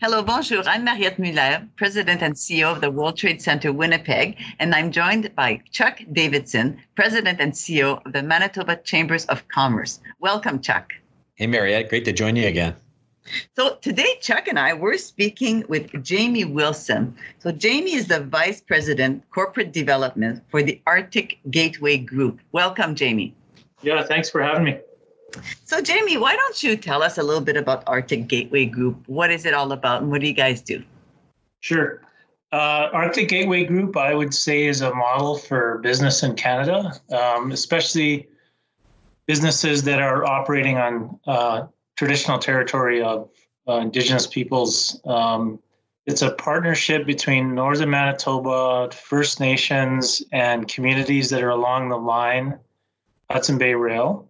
Hello, bonjour. I'm Mariette Mulaire, President and CEO of the World Trade Center Winnipeg, and I'm joined by Chuck Davidson, President and CEO of the Manitoba Chambers of Commerce. Welcome, Chuck. Hey, Mariette. Great to join you again. So today, Chuck and I, we're speaking with Jamie Wilson. So Jamie is the Vice President, Corporate Development for the Arctic Gateway Group. Welcome, Jamie. Yeah, thanks for having me. So, Jamie, why don't you tell us a little bit about Arctic Gateway Group? What is it all about, and what do you guys do? Sure. Uh, Arctic Gateway Group, I would say, is a model for business in Canada, um, especially businesses that are operating on uh, traditional territory of uh, Indigenous peoples. Um, it's a partnership between Northern Manitoba, First Nations, and communities that are along the line, Hudson Bay Rail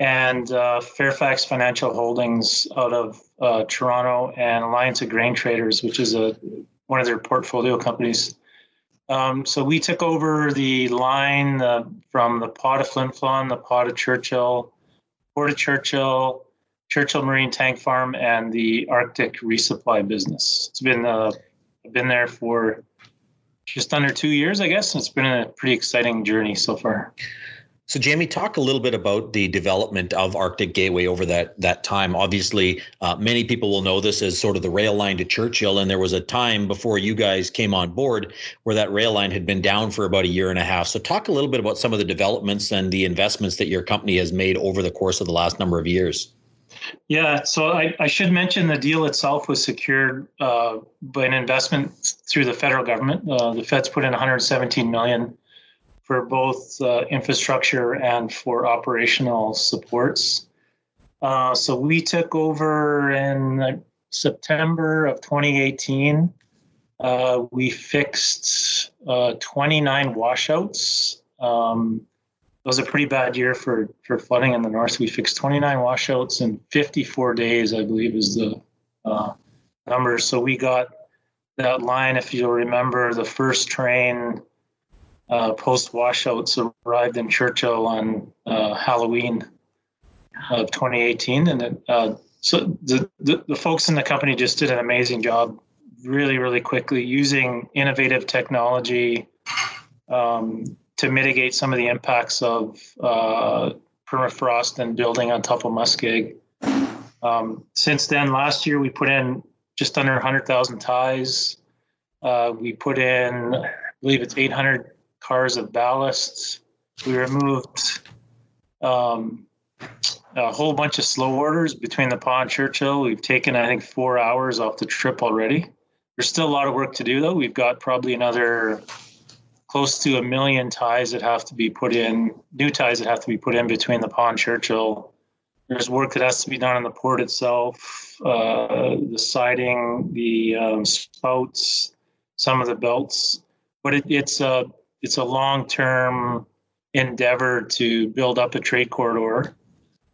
and uh, Fairfax Financial Holdings out of uh, Toronto and Alliance of Grain Traders, which is a one of their portfolio companies. Um, so we took over the line uh, from the Port of Flin Flon, the Port of Churchill, Port of Churchill, Churchill Marine Tank Farm, and the Arctic resupply business. It's been uh, been there for just under two years, I guess. It's been a pretty exciting journey so far. So, Jamie, talk a little bit about the development of Arctic Gateway over that that time. Obviously, uh, many people will know this as sort of the rail line to Churchill, and there was a time before you guys came on board where that rail line had been down for about a year and a half. So, talk a little bit about some of the developments and the investments that your company has made over the course of the last number of years. Yeah, so I, I should mention the deal itself was secured uh, by an investment through the federal government. Uh, the Feds put in 117 million for both uh, infrastructure and for operational supports. Uh, so we took over in September of 2018. Uh, we fixed uh, 29 washouts. Um, it was a pretty bad year for, for flooding in the north. We fixed 29 washouts in 54 days, I believe, is the uh, number. So we got that line, if you'll remember, the first train uh, post washouts arrived in Churchill on uh, Halloween of 2018, and it, uh, so the, the, the folks in the company just did an amazing job, really really quickly using innovative technology um, to mitigate some of the impacts of uh, permafrost and building on top of muskeg. Um, since then, last year we put in just under 100,000 ties. Uh, we put in, I believe it's 800 cars of ballasts. We removed um, a whole bunch of slow orders between the pond Churchill. We've taken, I think, four hours off the trip already. There's still a lot of work to do, though. We've got probably another close to a million ties that have to be put in, new ties that have to be put in between the pond Churchill. There's work that has to be done on the port itself, uh, the siding, the um, spouts, some of the belts. But it, it's a uh, it's a long term endeavor to build up a trade corridor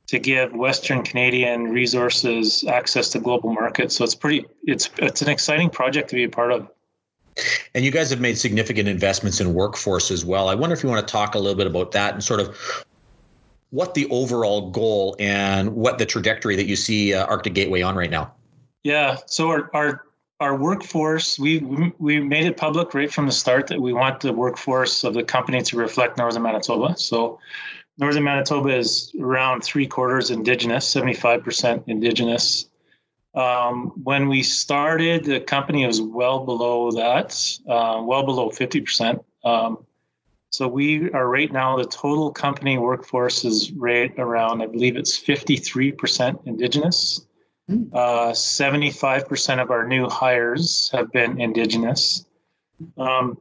to give Western Canadian resources access to global markets. So it's pretty it's it's an exciting project to be a part of. And you guys have made significant investments in workforce as well. I wonder if you want to talk a little bit about that and sort of what the overall goal and what the trajectory that you see uh, Arctic Gateway on right now. Yeah, so our, our our workforce, we we made it public right from the start that we want the workforce of the company to reflect Northern Manitoba. So Northern Manitoba is around three quarters Indigenous, 75% Indigenous. Um, when we started, the company was well below that, uh, well below 50%. Um, so we are right now, the total company workforce is right around, I believe it's 53% Indigenous. Uh, 75% of our new hires have been Indigenous. Um,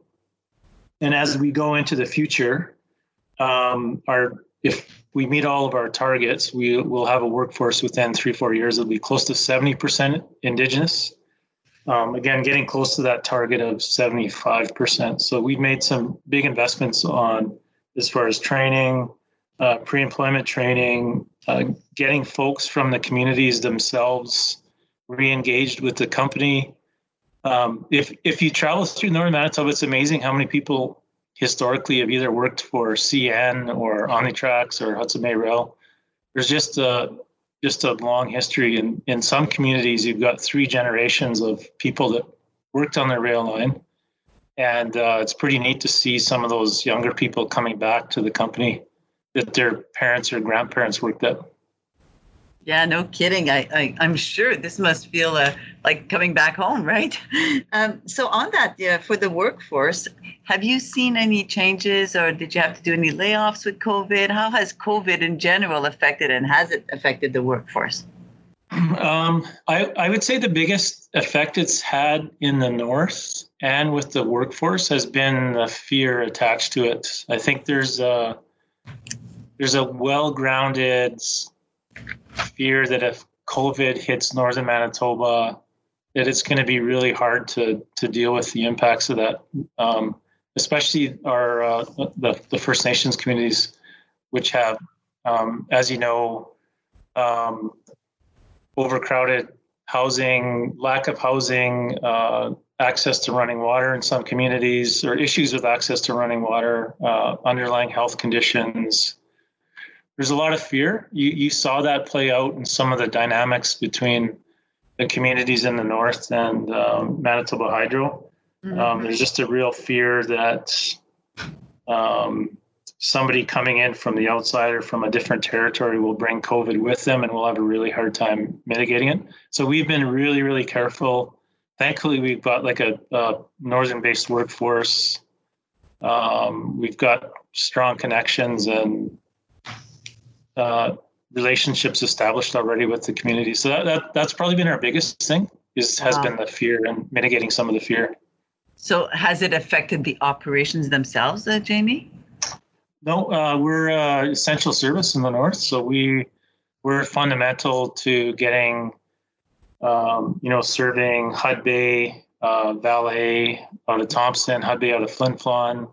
and as we go into the future, um, our if we meet all of our targets, we will have a workforce within three, four years that'll be close to 70% Indigenous. Um, again, getting close to that target of 75%. So we've made some big investments on as far as training, uh, pre-employment training, uh, getting folks from the communities themselves re-engaged with the company. Um, if if you travel through Northern Manitoba, it's amazing how many people historically have either worked for CN or Omnitrax or Hudson Bay Rail. There's just a, just a long history. In in some communities, you've got three generations of people that worked on the rail line, and uh, it's pretty neat to see some of those younger people coming back to the company that their parents or grandparents worked at. Yeah, no kidding. I, I am sure this must feel uh, like coming back home, right? Um, so on that, yeah, for the workforce, have you seen any changes, or did you have to do any layoffs with COVID? How has COVID in general affected, and has it affected the workforce? Um, I I would say the biggest effect it's had in the north and with the workforce has been the fear attached to it. I think there's a there's a well-grounded fear that if COVID hits northern Manitoba, that it's going to be really hard to to deal with the impacts of that, um, especially our uh, the the First Nations communities, which have, um, as you know, um, overcrowded housing, lack of housing, uh, access to running water in some communities, or issues with access to running water, uh, underlying health conditions, there's a lot of fear. You you saw that play out in some of the dynamics between the communities in the north and um, Manitoba Hydro. Mm-hmm. Um, there's just a real fear that um, somebody coming in from the outside or from a different territory will bring COVID with them, and we'll have a really hard time mitigating it. So we've been really really careful. Thankfully, we've got like a, a northern-based workforce. Um, we've got strong connections and uh, relationships established already with the community. So that, that that's probably been our biggest thing is has wow. been the fear and mitigating some of the fear. So has it affected the operations themselves, uh, Jamie? No, uh, we're uh, essential service in the north, so we we're fundamental to getting, um, you know, serving Hudbay, uh, Vale out of Thompson, Hudbay out of Flin Flon,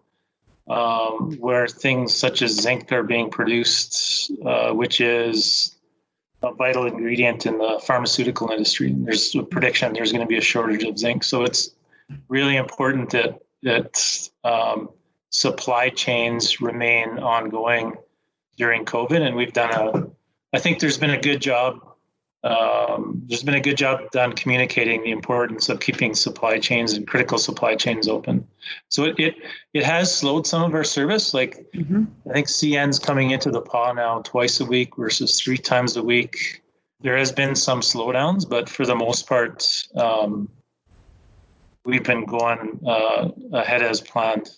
um, where things such as zinc are being produced, uh, which is a vital ingredient in the pharmaceutical industry. There's a prediction there's going to be a shortage of zinc, so it's really important that that um, supply chains remain ongoing during COVID, and we've done a. I think there's been a good job um, there's been a good job done communicating the importance of keeping supply chains and critical supply chains open. So it it, it has slowed some of our service. Like mm-hmm. I think CN's coming into the Pas now twice a week versus three times a week. There has been some slowdowns, but for the most part, um, we've been going uh, ahead as planned.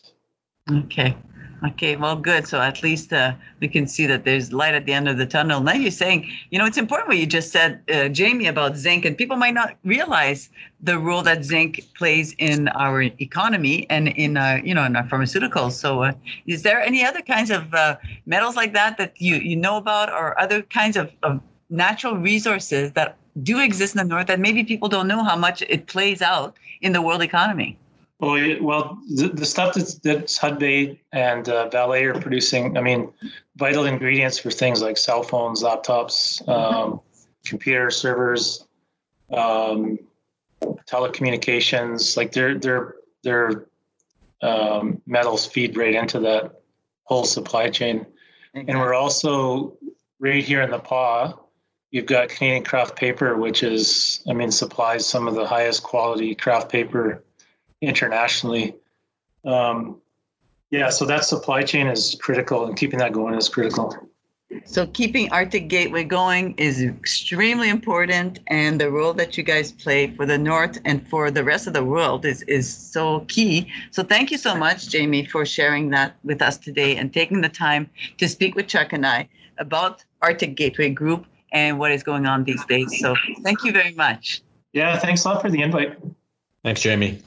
Okay. Okay, well, good. So at least uh, we can see that there's light at the end of the tunnel. Now you're saying, you know, it's important what you just said, uh, Jamie, about zinc, and people might not realize the role that zinc plays in our economy and in our, you know, in our pharmaceuticals. So, uh, is there any other kinds of uh, metals like that that you you know about, or other kinds of, of natural resources that do exist in the north that maybe people don't know how much it plays out in the world economy? Well, well, the, the stuff that's, that's Hudbay and uh, Vale are producing, I mean, vital ingredients for things like cell phones, laptops, um, computer servers, um, telecommunications. Like their their their um, metals feed right into that whole supply chain. And we're also right here in the Pas. You've got Canadian Kraft Paper, which is, I mean, supplies some of the highest quality kraft paper internationally. Um, yeah, so that supply chain is critical, and keeping that going is critical. So keeping Arctic Gateway going is extremely important, and the role that you guys play for the North and for the rest of the world is is so key. So thank you so much, Jamie, for sharing that with us today and taking the time to speak with Chuck and I about Arctic Gateway Group and what is going on these days. So thank you very much. Yeah, thanks a lot for the invite. Thanks, Jamie.